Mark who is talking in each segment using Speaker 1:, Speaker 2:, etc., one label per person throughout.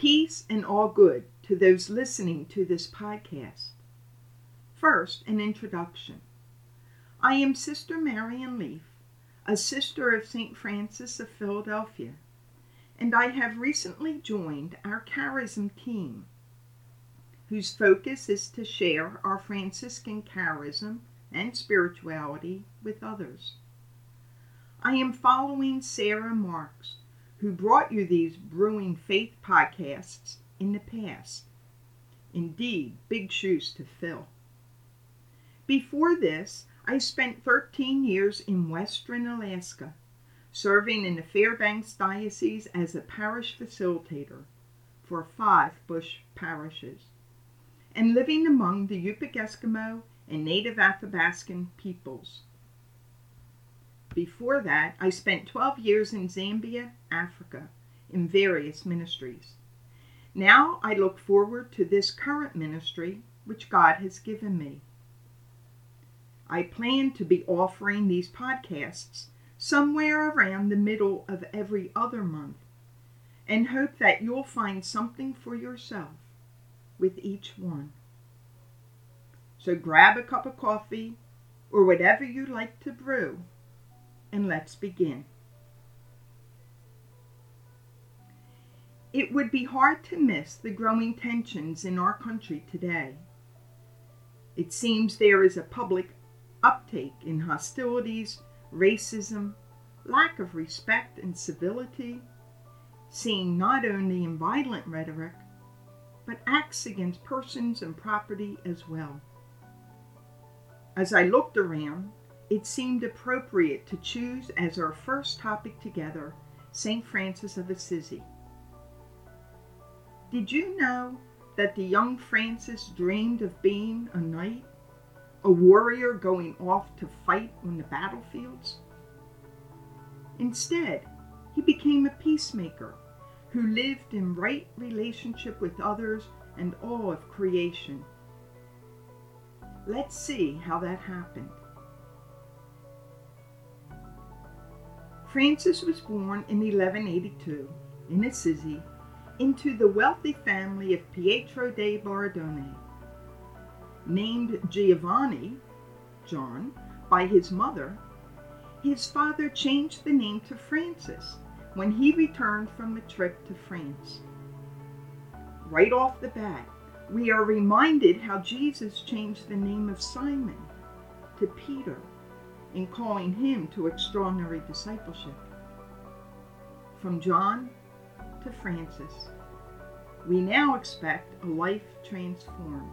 Speaker 1: Peace and all good to those listening to this podcast. First, an introduction. I am Sister Marian Leaf, a sister of St. Francis of Philadelphia, and I have recently joined our charism team, whose focus is to share our Franciscan charism and spirituality with others. I am following Sara Marks, who brought you these Brewing Faith podcasts in the past. Indeed, big shoes to fill. Before this, I spent 13 years in western Alaska, serving in the Fairbanks Diocese as a parish facilitator for five bush parishes, and living among the Yupik Eskimo and Native Athabascan peoples. Before that, I spent 12 years in Zambia, Africa, in various ministries. Now I look forward to this current ministry which God has given me. I plan to be offering these podcasts somewhere around the middle of every other month and hope that you'll find something for yourself with each one. So grab a cup of coffee or whatever you like to brew and let's begin. It would be hard to miss the growing tensions in our country today. It seems there is a public uptake in hostilities, racism, lack of respect and civility, seen not only in violent rhetoric, but acts against persons and property as well. As I looked around, it seemed appropriate to choose as our first topic together St. Francis of Assisi. Did you know that the young Francis dreamed of being a knight, a warrior going off to fight on the battlefields? Instead, he became a peacemaker who lived in right relationship with others and all of creation. Let's see how that happened. Francis was born in 1182 in Assisi into the wealthy family of Pietro de Bardone. Named Giovanni, John, by his mother, his father changed the name to Francis when he returned from a trip to France. Right off the bat, we are reminded how Jesus changed the name of Simon to Peter in calling him to extraordinary discipleship. From John to Francis, we now expect a life transformed.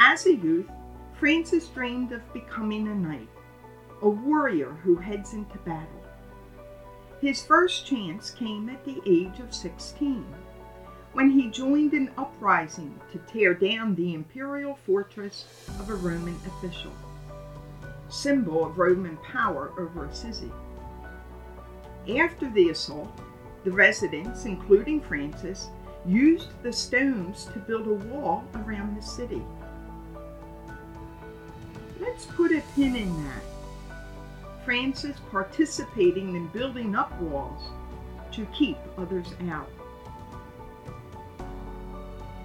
Speaker 1: As a youth, Francis dreamed of becoming a knight, a warrior who heads into battle. His first chance came at the age of 16 when he joined an uprising to tear down the imperial fortress of a Roman official, symbol of Roman power over Assisi. After the assault, the residents, including Francis, used the stones to build a wall around the city. Let's put a pin in that. Francis participating in building up walls to keep others out.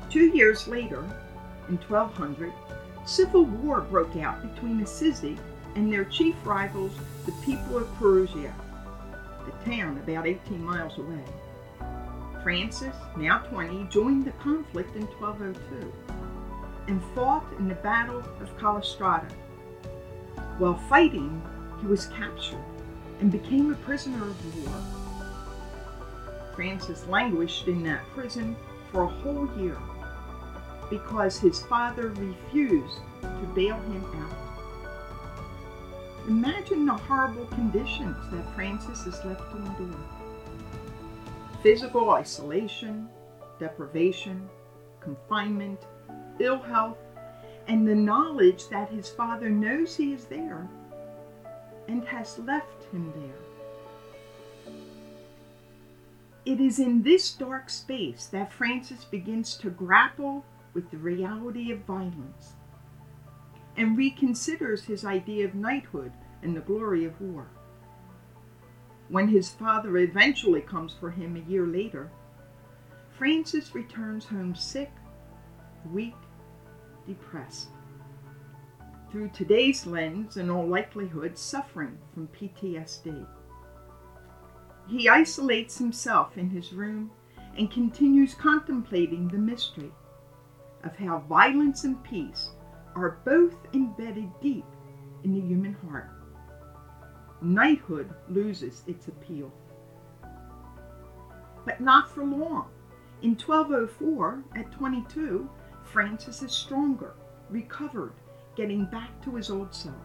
Speaker 1: Two years later, in 1200, civil war broke out between Assisi and their chief rivals, the people of Perugia, a town about 18 miles away. Francis, now 20, joined the conflict in 1202 and fought in the Battle of Collestrada. While fighting, he was captured and became a prisoner of war. Francis languished in that prison for a whole year because his father refused to bail him out. Imagine the horrible conditions that Francis is left to endure physical isolation, deprivation, confinement, ill health, and the knowledge that his father knows he is there and has left him there. It is in this dark space that Francis begins to grapple with the reality of violence and reconsiders his idea of knighthood and the glory of war. when his father eventually comes for him a year later, Francis returns home sick, weak, depressed. Through today's lens, in all likelihood, suffering from PTSD. He isolates himself in his room and continues contemplating the mystery of how violence and peace are both embedded deep in the human heart. Knighthood loses its appeal. But not for long. In 1204, at 22, Francis is stronger, recovered, getting back to his old self.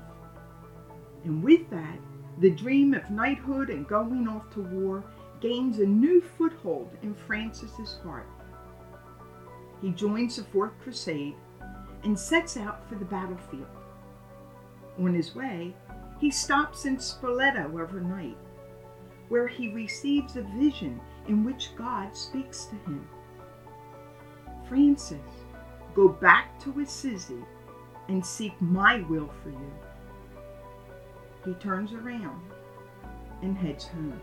Speaker 1: And with that, the dream of knighthood and going off to war gains a new foothold in Francis's heart. He joins the Fourth Crusade and sets out for the battlefield. On his way, he stops in Spoleto overnight, where he receives a vision in which God speaks to him. Francis, go back to Assisi and seek my will for you. He turns around and heads home.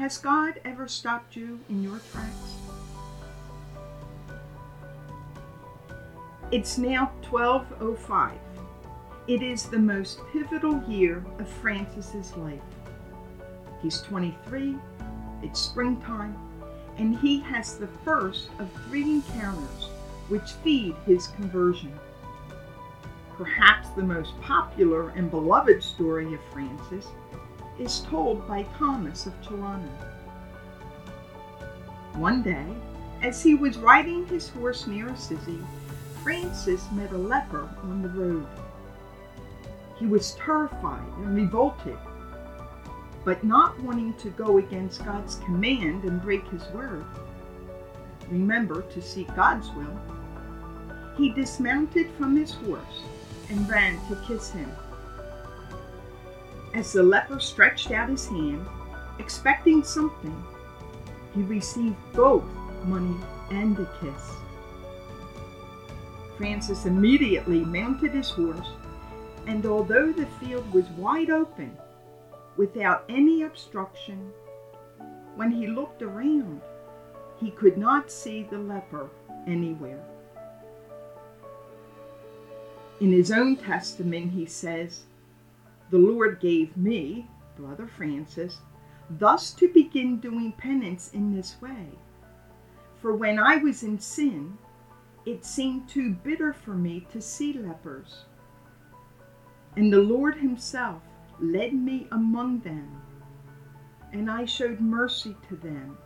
Speaker 1: Has God ever stopped you in your tracks? It's now 1205. It is the most pivotal year of Francis's life. He's 23, it's springtime, and he has the first of three encounters which feed his conversion. Perhaps the most popular and beloved story of Francis is told by Thomas of Celano. One day, as he was riding his horse near Assisi, Francis met a leper on the road. He was terrified and revolted, but not wanting to go against God's command and break his word. Remember to seek God's will. He dismounted from his horse and ran to kiss him. As the leper stretched out his hand, expecting something, he received both money and a kiss. Francis immediately mounted his horse, and although the field was wide open, without any obstruction, when he looked around, he could not see the leper anywhere. In his own testament, he says, The Lord gave me, Brother Francis, thus to begin doing penance in this way. For when I was in sin, it seemed too bitter for me to see lepers. And the Lord Himself led me among them, and I showed mercy to them.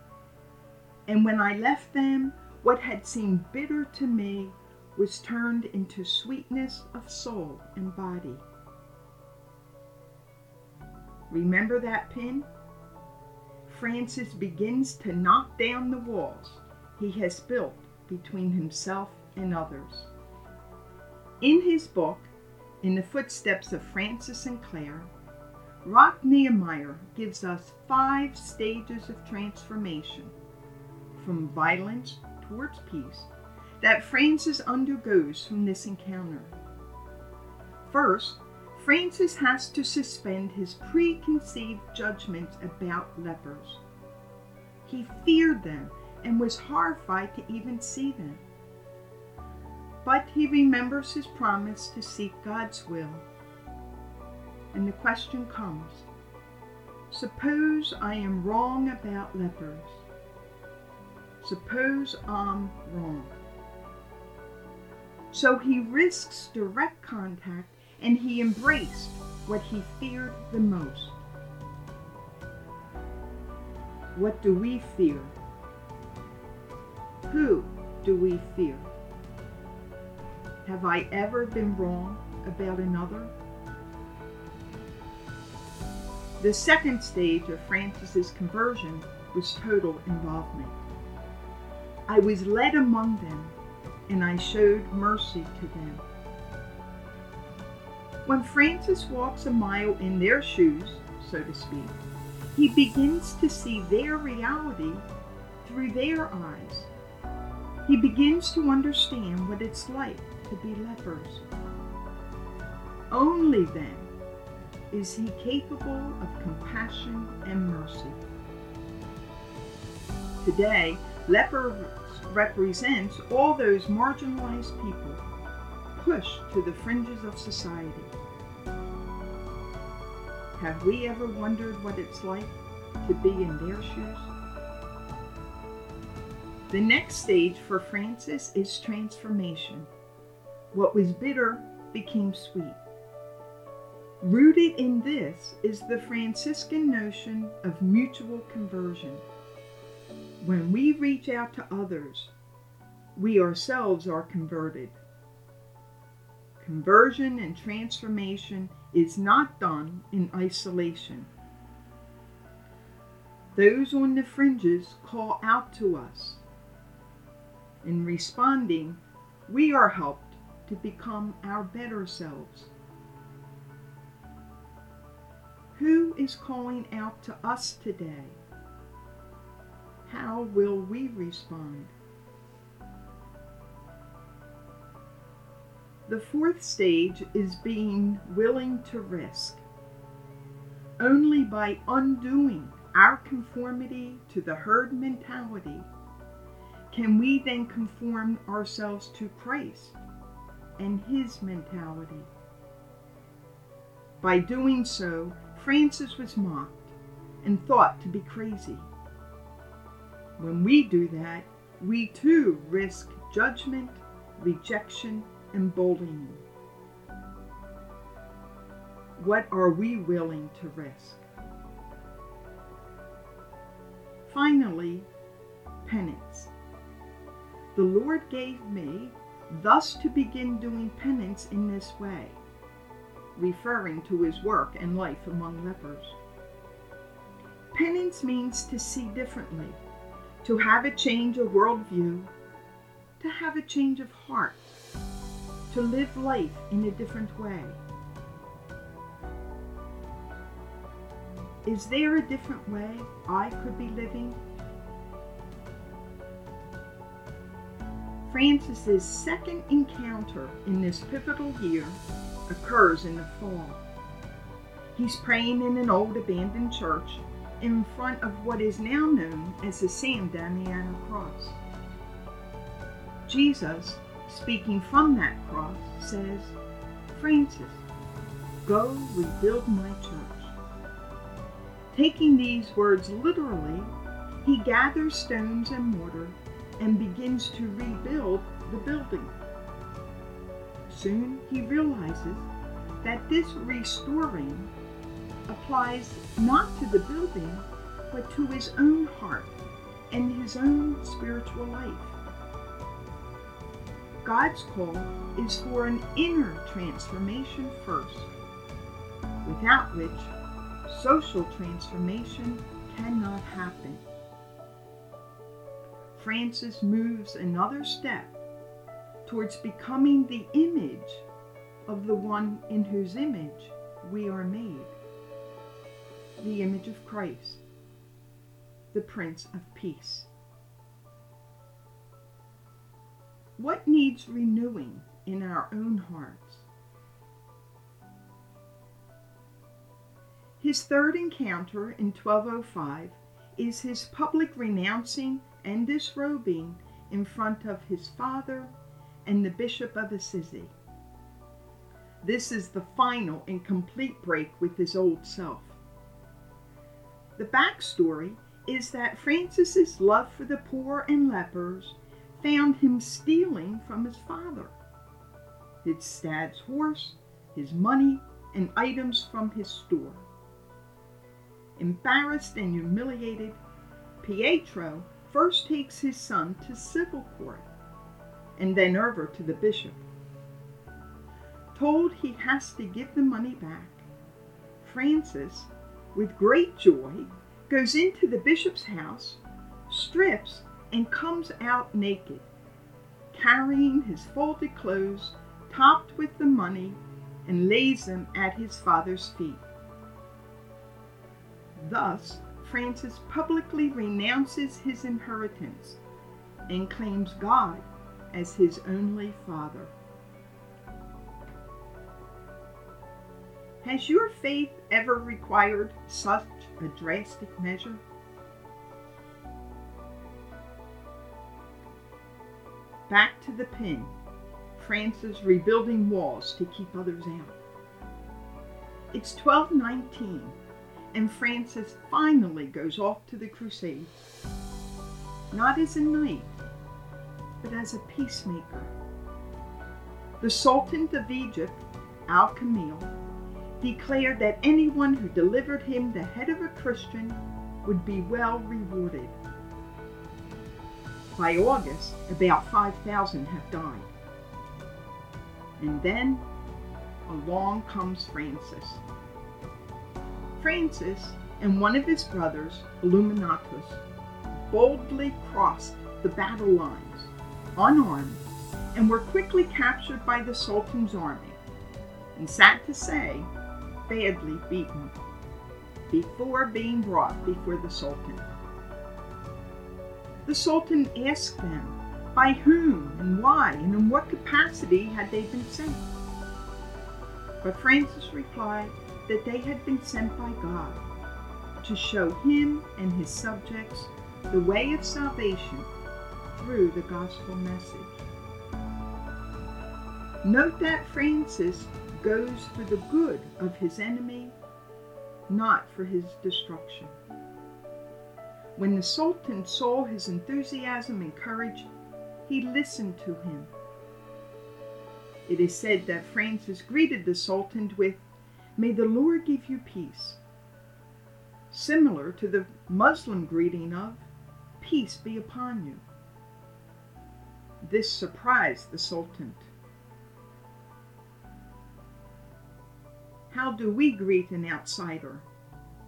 Speaker 1: And when I left them, what had seemed bitter to me was turned into sweetness of soul and body. Remember that pin? Francis begins to knock down the walls he has built between himself and others. In his book, In the Footsteps of Francis and Clare, Roch Niemier gives us five stages of transformation from violence towards peace that Francis undergoes from this encounter. First, Francis has to suspend his preconceived judgments about lepers. He feared them and was horrified to even see them. But he remembers his promise to seek God's will. And the question comes Suppose I am wrong about lepers. Suppose I'm wrong. So he risks direct contact and he embraced what he feared the most. What do we fear? Who do we fear? Have I ever been wrong about another? The second stage of Francis's conversion was total involvement. I was led among them, and I showed mercy to them. When Francis walks a mile in their shoes, so to speak, he begins to see their reality through their eyes he begins to understand what it's like to be lepers. Only then is he capable of compassion and mercy. Today, lepers represents all those marginalized people pushed to the fringes of society. Have we ever wondered what it's like to be in their shoes? The next stage for Francis is transformation. What was bitter became sweet. Rooted in this is the Franciscan notion of mutual conversion. When we reach out to others, we ourselves are converted. Conversion and transformation is not done in isolation. Those on the fringes call out to us. In responding, we are helped to become our better selves. Who is calling out to us today? How will we respond? The fourth stage is being willing to risk. Only by undoing our conformity to the herd mentality can we then conform ourselves to Christ and his mentality. By doing so, Francis was mocked and thought to be crazy. When we do that, we too risk judgment, rejection, bullying. What are we willing to risk? Finally, penance. The Lord gave me thus to begin doing penance in this way referring to his work and life among lepers. Penance means to see differently, to have a change of worldview, to have a change of heart, to live life in a different way. Is there a different way I could be living? Francis's second encounter in this pivotal year occurs in the fall. He's praying in an old abandoned church in front of what is now known as the San Damiano Cross. Jesus, speaking from that cross, says, Francis, go rebuild my church. Taking these words literally, he gathers stones and mortar and begins to rebuild the building. Soon he realizes that this restoring applies not to the building, but to his own heart and his own spiritual life. God's call is for an inner transformation first, without which social transformation cannot happen. Francis moves another step towards becoming the image of the one in whose image we are made the image of Christ, the Prince of Peace. What needs renewing in our own hearts? His third encounter in 1205 is his public renouncing and disrobing in front of his father and the Bishop of Assisi. This is the final and complete break with his old self. The backstory is that Francis's love for the poor and lepers found him stealing from his father his stad's horse, his money, and items from his store. Embarrassed and humiliated, Pietro first takes his son to civil court and then over to the bishop. Told he has to give the money back, Francis, with great joy, goes into the bishop's house, strips, and comes out naked, carrying his folded clothes topped with the money and lays them at his father's feet. Thus, Francis publicly renounces his inheritance and claims God as his only Father. Has your faith ever required such a drastic measure? Back to the pen. Francis rebuilding walls to keep others out. It's 1219, and Francis finally goes off to the Crusades. Not as a knight, but as a peacemaker. The Sultan of Egypt, Al Kamil, declared that anyone who delivered him the head of a Christian would be well rewarded. By August, about 5,000 have died. And then along comes Francis. Francis and one of his brothers, Illuminatus, boldly crossed the battle lines, unarmed, and were quickly captured by the Sultan's army, and sad to say, badly beaten, before being brought before the Sultan. The Sultan asked them by whom and why and in what capacity had they been sent. But Francis replied that they had been sent by God to show him and his subjects the way of salvation through the gospel message. Note that Francis goes for the good of his enemy, not for his destruction. When the Sultan saw his enthusiasm and courage, he listened to him. It is said that Francis greeted the Sultan with, May the Lord give you peace, similar to the Muslim greeting of, Peace be upon you. This surprised the Sultan. How do we greet an outsider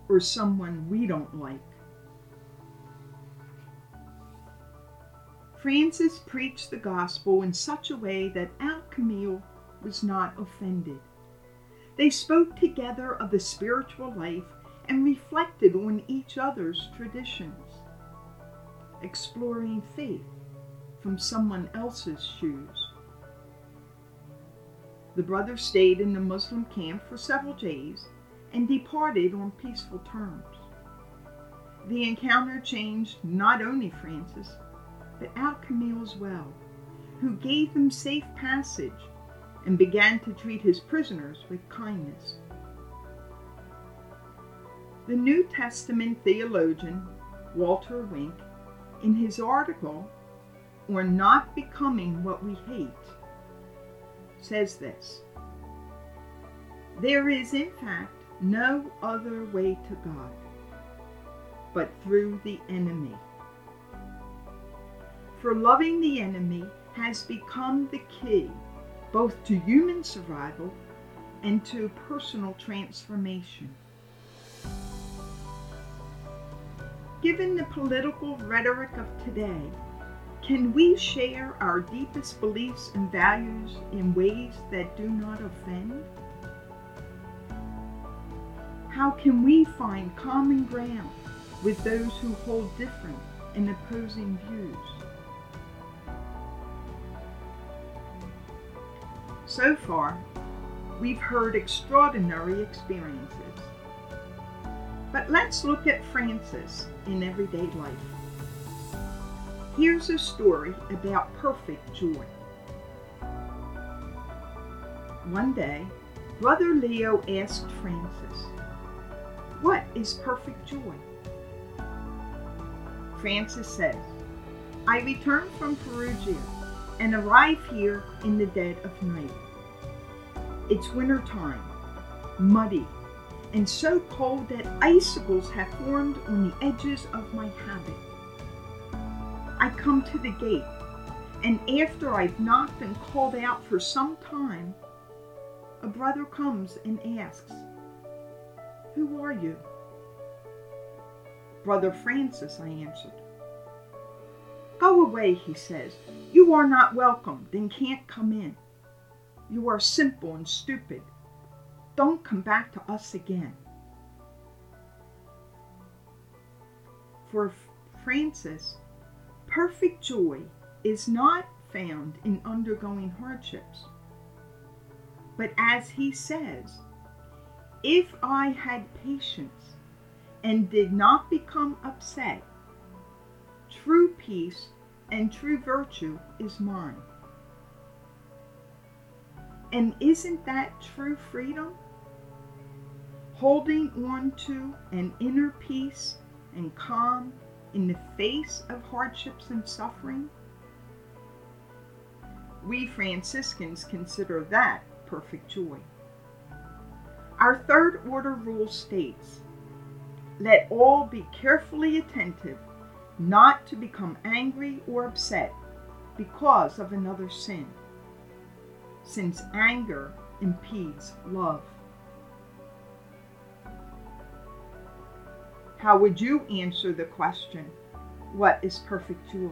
Speaker 1: or someone we don't like? Francis preached the gospel in such a way that Al Kamil was not offended. They spoke together of the spiritual life and reflected on each other's traditions, exploring faith from someone else's shoes. The brothers stayed in the Muslim camp for several days and departed on peaceful terms. The encounter changed not only Francis, but Al Kamil as well, who gave them safe passage and began to treat his prisoners with kindness. The New Testament theologian Walter Wink, in his article on not becoming what we hate, says this There is, in fact, no other way to God but through the enemy for loving the enemy has become the key both to human survival and to personal transformation. Given the political rhetoric of today, can we share our deepest beliefs and values in ways that do not offend? How can we find common ground with those who hold different and opposing views? So far, we've heard extraordinary experiences. But let's look at Francis in everyday life. Here's a story about perfect joy. One day, Brother Leo asked Francis, What is perfect joy? Francis says, I returned from Perugia and arrive here in the dead of night. It's winter time, muddy, and so cold that icicles have formed on the edges of my habit. I come to the gate, and after I've knocked and called out for some time, a brother comes and asks, Who are you? Brother Francis, I answered. Go away, he says. You are not welcome, then can't come in. You are simple and stupid. Don't come back to us again. For Francis, perfect joy is not found in undergoing hardships, but as he says, if I had patience and did not become upset, true peace and true virtue is mine. And isn't that true freedom? Holding on to an inner peace and calm in the face of hardships and suffering? We Franciscans consider that perfect joy. Our third order rule states let all be carefully attentive not to become angry or upset because of another sin, since anger impedes love. How would you answer the question, What is perfect joy?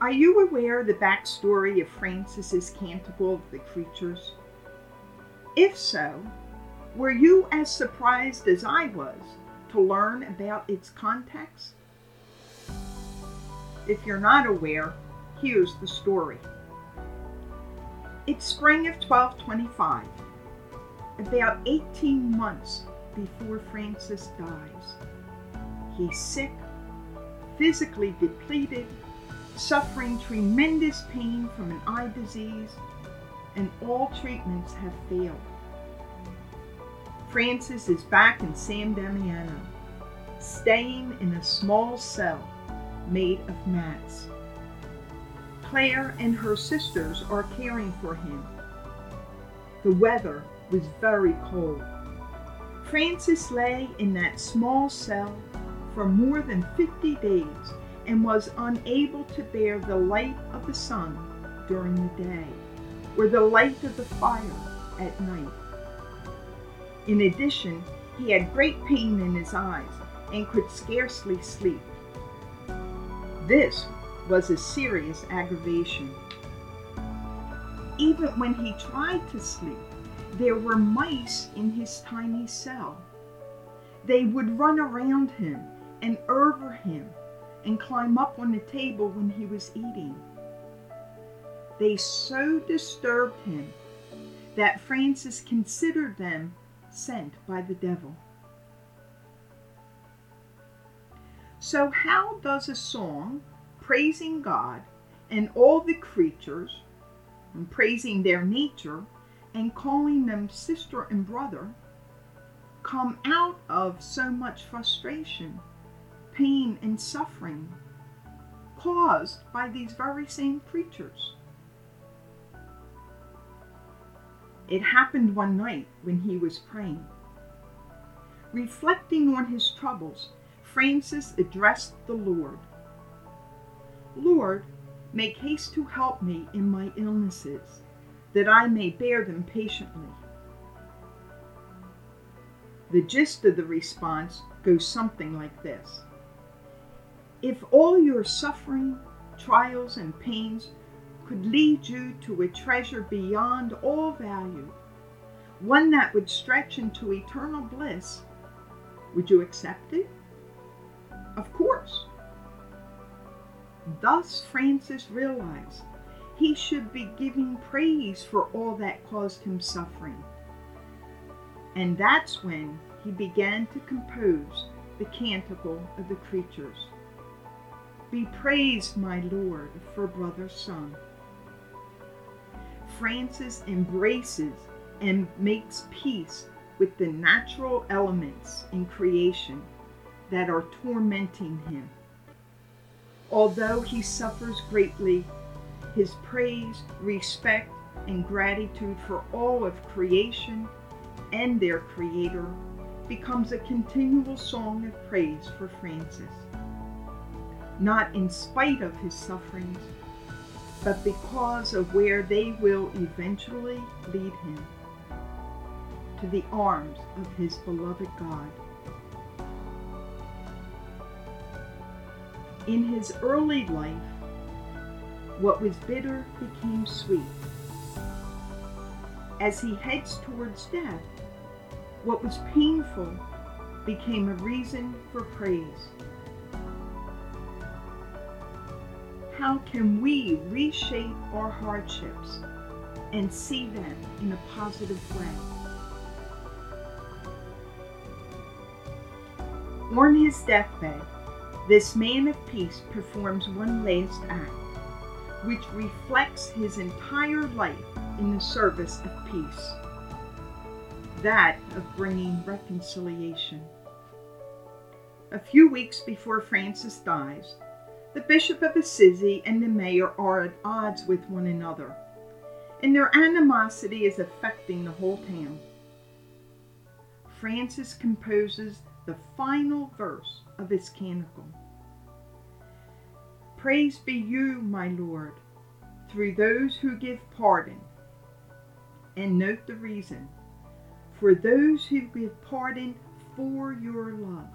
Speaker 1: Are you aware of the backstory of Francis's Canticle of the Creatures? If so, were you as surprised as I was to learn about its context? If you're not aware, here's the story. It's spring of 1225, about 18 months before Francis dies. He's sick, physically depleted, suffering tremendous pain from an eye disease, and all treatments have failed. Francis is back in San Damiano, staying in a small cell made of mats. Clare and her sisters are caring for him. The weather was very cold. Francis lay in that small cell for more than 50 days and was unable to bear the light of the sun during the day, or the light of the fire at night. In addition, he had great pain in his eyes and could scarcely sleep. This was a serious aggravation. Even when he tried to sleep, there were mice in his tiny cell. They would run around him and over him and climb up on the table when he was eating. They so disturbed him that Francis considered them sent by the devil. So, how does a song praising God and all the creatures, and praising their nature, and calling them sister and brother, come out of so much frustration? pain, and suffering caused by these very same creatures. It happened one night when he was praying. Reflecting on his troubles, Francis addressed the Lord Lord, make haste to help me in my illnesses, that I may bear them patiently. The gist of the response goes something like this if all your suffering, trials, and pains could lead you to a treasure beyond all value, one that would stretch into eternal bliss, would you accept it? Of course. Thus Francis realized he should be giving praise for all that caused him suffering. And that's when he began to compose the Canticle of the Creatures. Be praised, my Lord, for brother sun. Francis embraces and makes peace with the natural elements in creation that are tormenting him. Although he suffers greatly, his praise, respect, and gratitude for all of creation and their Creator becomes a continual song of praise for Francis not in spite of his sufferings, but because of where they will eventually lead him to the arms of his beloved God. In his early life, what was bitter became sweet. As he heads towards death, what was painful became a reason for praise. how can we reshape our hardships and see them in a positive way. On his deathbed, this man of peace performs one last act, which reflects his entire life in the service of peace that of bringing reconciliation. A few weeks before Francis dies, the Bishop of Assisi and the mayor are at odds with one another, and their animosity is affecting the whole town. Francis composes the final verse of his canticle. Praise be you, my Lord, through those who give pardon. And note the reason for those who give pardon for your love.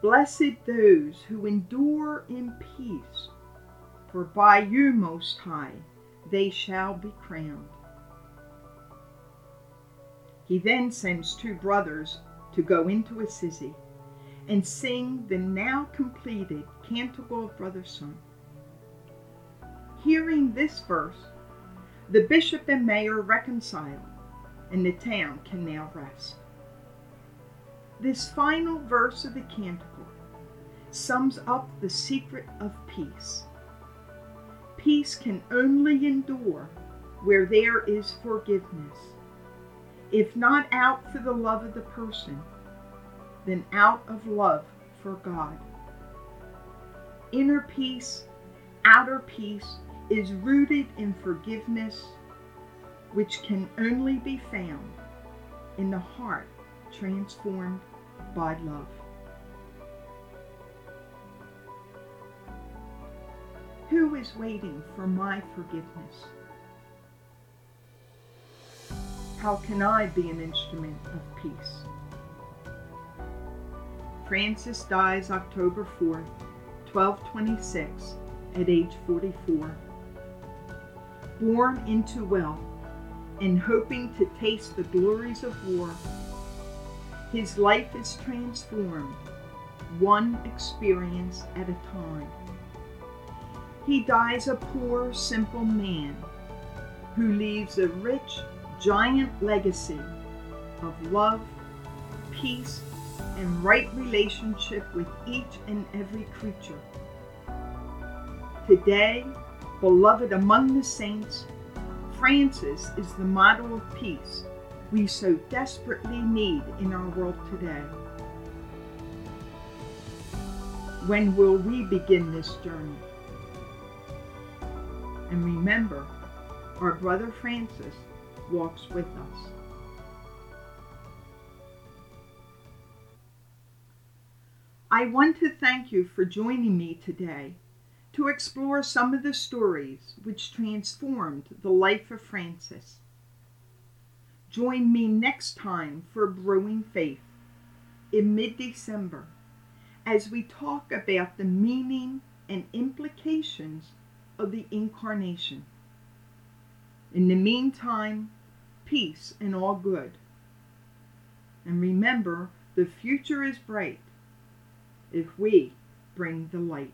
Speaker 1: Blessed those who endure in peace, for by you, Most High, they shall be crowned. He then sends two brothers to go into Assisi and sing the now completed Canticle of Brother Sun. Hearing this verse, the bishop and mayor reconcile, and the town can now rest. This final verse of the canticle sums up the secret of peace. Peace can only endure where there is forgiveness. If not out for the love of the person, then out of love for God. Inner peace, outer peace is rooted in forgiveness, which can only be found in the heart transformed by love. Who is waiting for my forgiveness? How can I be an instrument of peace? Francis dies October 4th, 1226, at age 44. Born into wealth and hoping to taste the glories of war, his life is transformed, one experience at a time. He dies a poor, simple man who leaves a rich, giant legacy of love, peace, and right relationship with each and every creature. Today, beloved among the saints, Francis is the model of peace we so desperately need in our world today. When will we begin this journey? And remember, our brother Francis walks with us. I want to thank you for joining me today to explore some of the stories which transformed the life of Francis. Join me next time for Brewing Faith in mid December as we talk about the meaning and implications of the Incarnation. In the meantime, peace and all good. And remember, the future is bright if we bring the light.